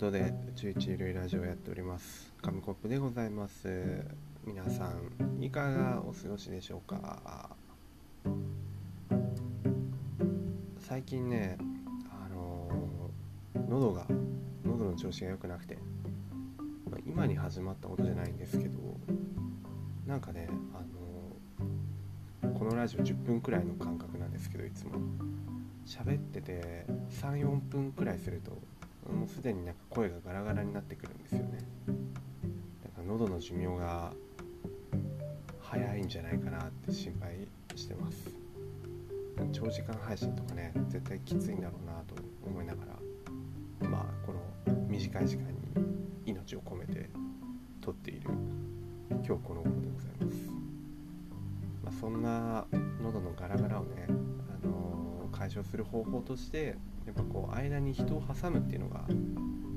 ことで宇宙一ゆるいラジオやっております。紙コップでございます。皆さんいかがお過ごしでしょうか？最近ねあのー喉が喉の調子が良くなくて、まあ今に始まったことじゃないんですけどなんかねあのーこのラジオ10分くらいの間隔なんですけどいつも。喋ってて34分くらいするともうすでになんか声がガラガラになってくるんですよね。なんか喉の寿命が早いんじゃないかなって心配してます。長時間配信とかね絶対きついんだろうなと思いながらまあこの短い時間に命を込めて撮っている今日この頃でございます、まあ、そんな喉のガラガラをね、解消する方法としてやっぱこう間に人を挟むっていうのが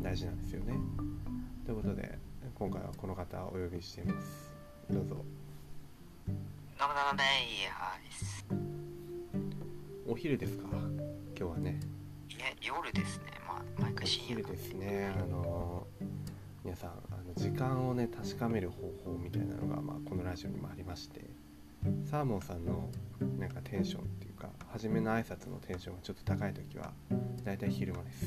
大事なんですよね。ということで今回はこの方をお呼びしています。どうぞ。お昼ですか？今日はね。いや、夜ですね。まあ、毎お回深夜昼ですね。あの皆さんあの時間をね確かめる方法みたいなのが、まあ、このラジオにもありまして。サーモンさんのなんかテンションっ初めの挨拶のテンションがちょっと高い時はだいたい昼間です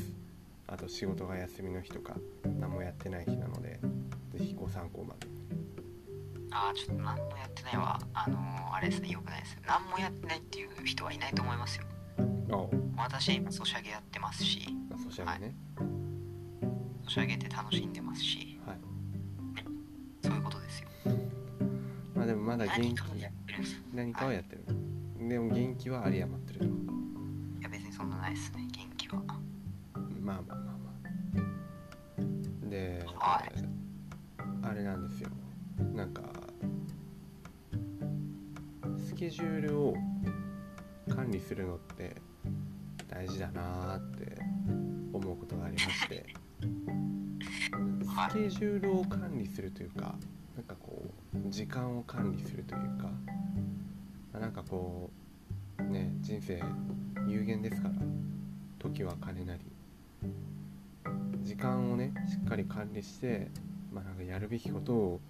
あと仕事が休みの日とか何もやってない日なのでぜひご参考までああ、ちょっと何もやってないわ。あのー、あれですね、よくないです。何もやってないっていう人はいないと思いますよ。私、今、ソシャゲやってますし、あソシャゲねソシャゲって楽しんでますし、はいそういうことですよ。まあでもまだ元気何かをやってるんです。何かはやってるでも元気は有り余ってると。いや、別にそんなないですね、元気は。まあまあまあまあ。で、はい。あれなんですよ。なんかスケジュールを管理するのって大事だなーって思うことがありまして。はい。スケジュールを管理するというかなんかこう時間を管理するというか。まあなんかこうね人生有限ですから時は金なり。時間をねしっかり管理して、まあ、なんかやるべきことを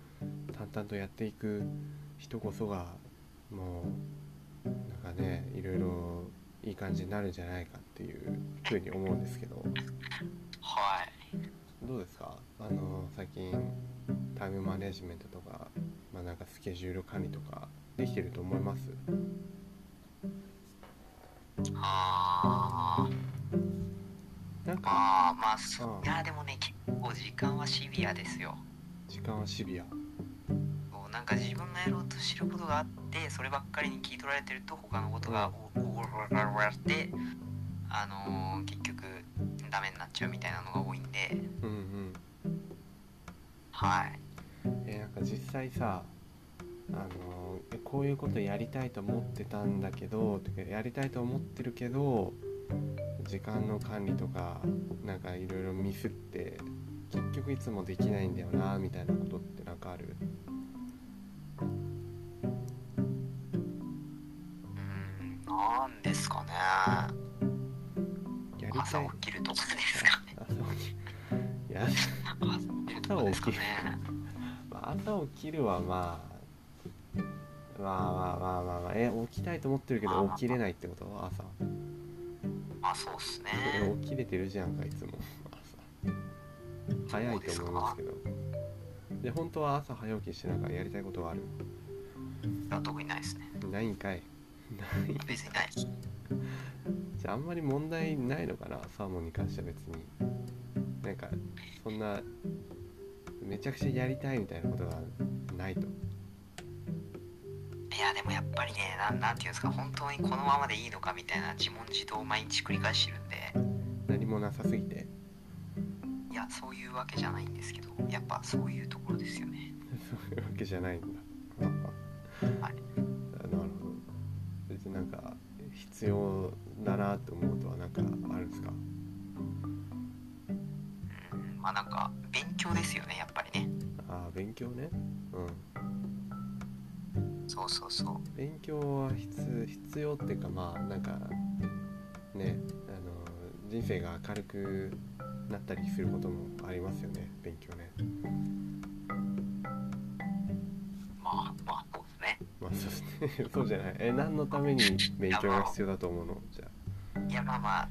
淡々とやっていく人こそがもうなんかねいろいろいい感じになるんじゃないかっていうふうに思うんですけど。はい。どうですか？あの最近タイムマネジメントとか、まあ、なんかスケジュール管理とかできてると思います。あー、なんかまあ、まあ、そうん。いや、でもね、結構時間はシビアですよ。時間はシビア。そうなんか自分がやろうとしてることがあってそればっかりに聞い取られてると他のことがおおおおおおってあのー結局ダメになっちゃうみたいなのが多いんで。うんうん。はい。えーなんか実際さあのえこういうことやりたいと思ってたんだけどやりたいと思ってるけど時間の管理とかなんかいろいろミスって結局いつもできないんだよなみたいなことってなんかある？うーんなんですかね。やりたい。朝起きるとかですかね。朝起きる。朝起きる はまあまあまあまあまあまあ。え起きたいと思ってるけど起きれないってこと？朝。まあそうっすね。それ起きれてるじゃんかいつも。朝。早いと思いますけど。で本当は朝早起きしてなんかやりたいことはある？いや特にないですね。ないんかい。ない。別にないじゃああんまり問題ないのかな？サーモンに関しては別に。なんかそんなめちゃくちゃやりたいみたいなことがないといやでもやっぱりねなんなんていうんですか本当にこのままでいいのかみたいな自問自答を毎日繰り返してるんで。何もなさすぎて。いやそういうわけじゃないんですけどやっぱそういうところですよね。そういうわけじゃないんだ。はい。なるほど。別になんか必要だなと思うことはなんかあるんですか？うんまあなんか勉強ですよねやっぱりね。ああ勉強ね。うんそうそうそう。勉強は必必要っていうかまあなんかねあの人生が明るくなったりすることもありますよね勉強ね。まあまあそうですね。まあそうですね。そうじゃない。え何のために勉強が必要だと思うの？じゃいやまあまあ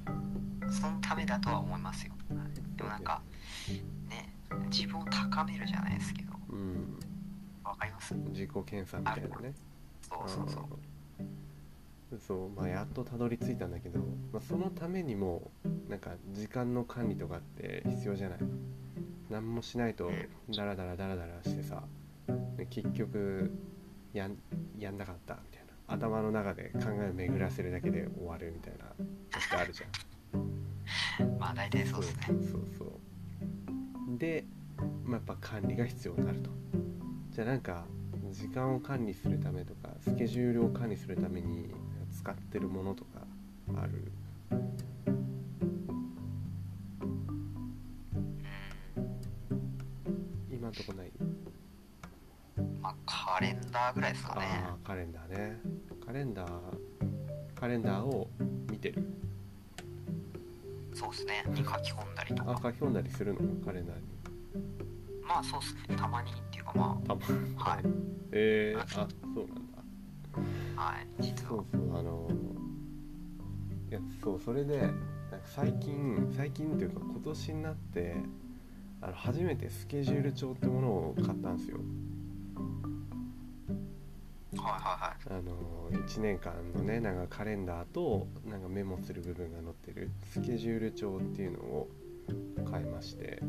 そのためだとは思いますよ、はいでもなんかね自分を高めるじゃないですけどわかります？自己検査みたいなね。そうそうそう。うんそうまあやっとたどり着いたんだけど、まあ、そのためにもなんか時間の管理とかって必要じゃない？何もしないとダラダラダラダラしてさで結局やんやんなかったみたいな。頭の中で考えを巡らせるだけで終わるみたいなのってあるじゃん。まあ大体そうですね。そうそうそう。で、まあ、やっぱ管理が必要になるとじゃあなんか時間を管理するためとかスケジュールを管理するために使ってるものとかある？うん今んとこない？まあカレンダーぐらいですかね。ああカレンダーね。カレンダーカレンダーを見てる。そうですね。に書き込んだりとか。あ書き込んだりするの？カレンダーに。まあそうですね。たまにまたまあはい。えー、あそうなんだ。はい。実はそうそうあのいやそうそれでなんか最近最近っていうか今年になってあの初めてスケジュール帳ってものを買ったんですよ。はいはいはい。あの1年間のねなんかカレンダーとなんかメモする部分が載ってるスケジュール帳っていうのを買いまして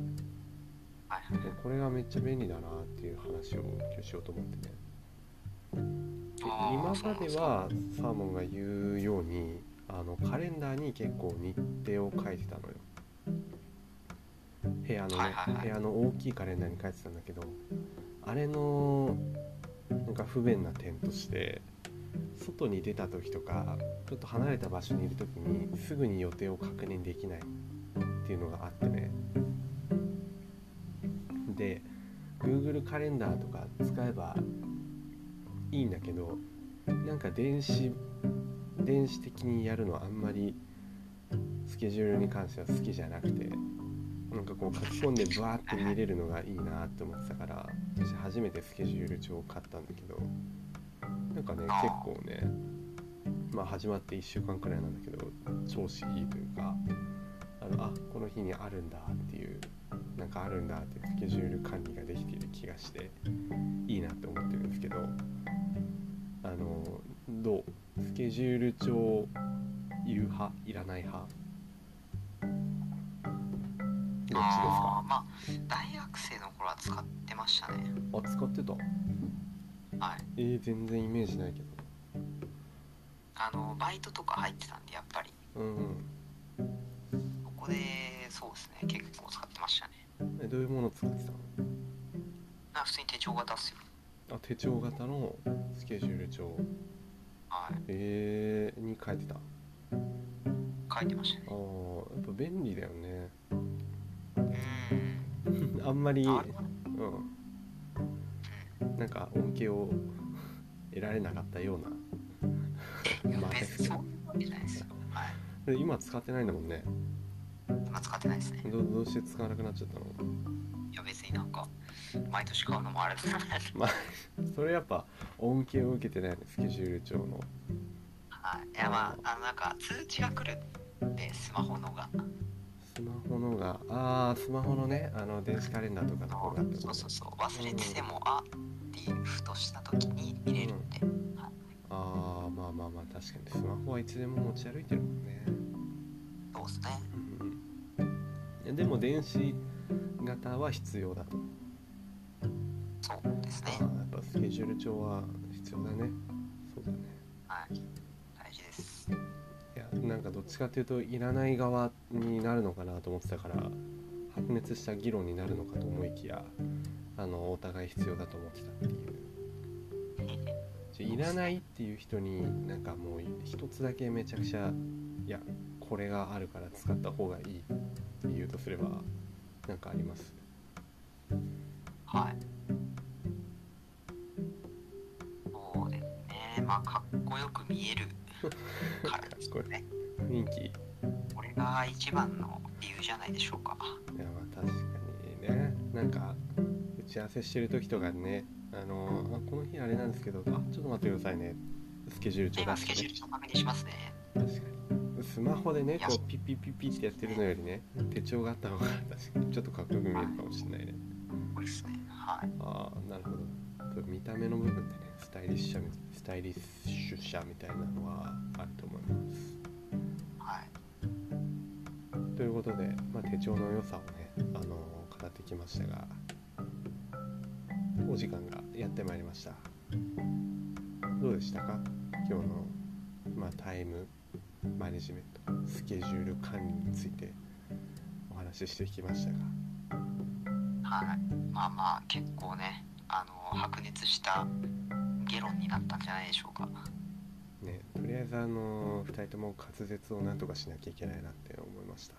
はいでこれがめっちゃ便利だなっていう話を今日しようと思ってね。今まではサーモンが言うようにあのカレンダーに結構日程を書いてたのよ。部屋のね、部屋の大きいカレンダーに書いてたんだけどあれのなんか不便な点として外に出た時とかちょっと離れた場所にいる時にすぐに予定を確認できないっていうのがあってねで Google カレンダーとか使えばいいんだけどなんか電子電子的にやるのはあんまりスケジュールに関しては好きじゃなくてなんかこう書き込んでバーって見れるのがいいなって思ってたから私初めてスケジュール帳を買ったんだけどなんかね結構ねまあ始まって1週間くらいなんだけど調子いいというかあのあこの日にあるんだっていうなんかあるんだってスケジュール管理ができている気がしていいなって思ってるんですけどあのどう？スケジュール帳言う派？いらない派？どっちあーまあ大学生の頃は使ってましたね。ですかあ使ってた？はい。えー、全然イメージないけど。あのバイトとか入ってたんでやっぱり。うんうん。そこでそうですね結構使えどういうもの使ってたの？あ普通に手帳型っすよ。あ手帳型のスケジュール帳。はい。えー、に書いてた？あ書いてましたね。ーやっぱ便利だよね。うん。あんまりうん。なんか恩恵を得られなかったような。別にそうじゃないですよ。はい。で今使ってないんだもんね今使ってないですね。どどうして使わなくなっちゃったの？いや別になんか毎年買うのもあれですねまあそれやっぱ恩恵を受けてないねスケジュール帳の。はい。いやまああのなんか通知が来るってスマホのが。スマホのがああスマホのねあの電子カレンダーとかの方がそうそうそう。忘れててもあっていうふとした時に見れるんで、はい。ああまあまあまあ確かに。スマホはいつでも持ち歩いてるもんね。そうですね。うんでも電子型は必要だと。そうですね。やっぱスケジュール帳は必要だね。そうだね。はい。大事です。いやなんかどっちかっていうといらない側になるのかなと思ってたから白熱した議論になるのかと思いきやあのお互い必要だと思ってたっていう。じゃいらないっていう人になんかもう一つだけめちゃくちゃいやこれがあるから使った方がいいって言うとすればなんかあります？はい。そうですね。まあかっこよく見える からですね。雰囲気。これが一番の理由じゃないでしょうか。いやまあ確かにね。なんか打ち合わせしてる時とかにねあのあこの日あれなんですけどあちょっと待ってくださいね。スケジュール帳今出してね。スケジュールの確認しますね。確かにスマホでねこうピッピッピッピッってやってるのよりね手帳があった方が確かにちょっとかっこよく見えるかもしれないね。はい。ああなるほど。見た目の部分でねスタイリッシュみスタイリッシュさみたいなのはあると思います。はい。ということで、まあ、手帳の良さをね、あの語ってきましたがお時間がやってまいりました。どうでしたか？今日の、まあ、タイムマネジメントスケジュール管理についてお話ししてきましたが。はい。まあまあ結構ねあの白熱した議論になったんじゃないでしょうか。ねとりあえずあの2人とも滑舌をなんとかしなきゃいけないなって思いました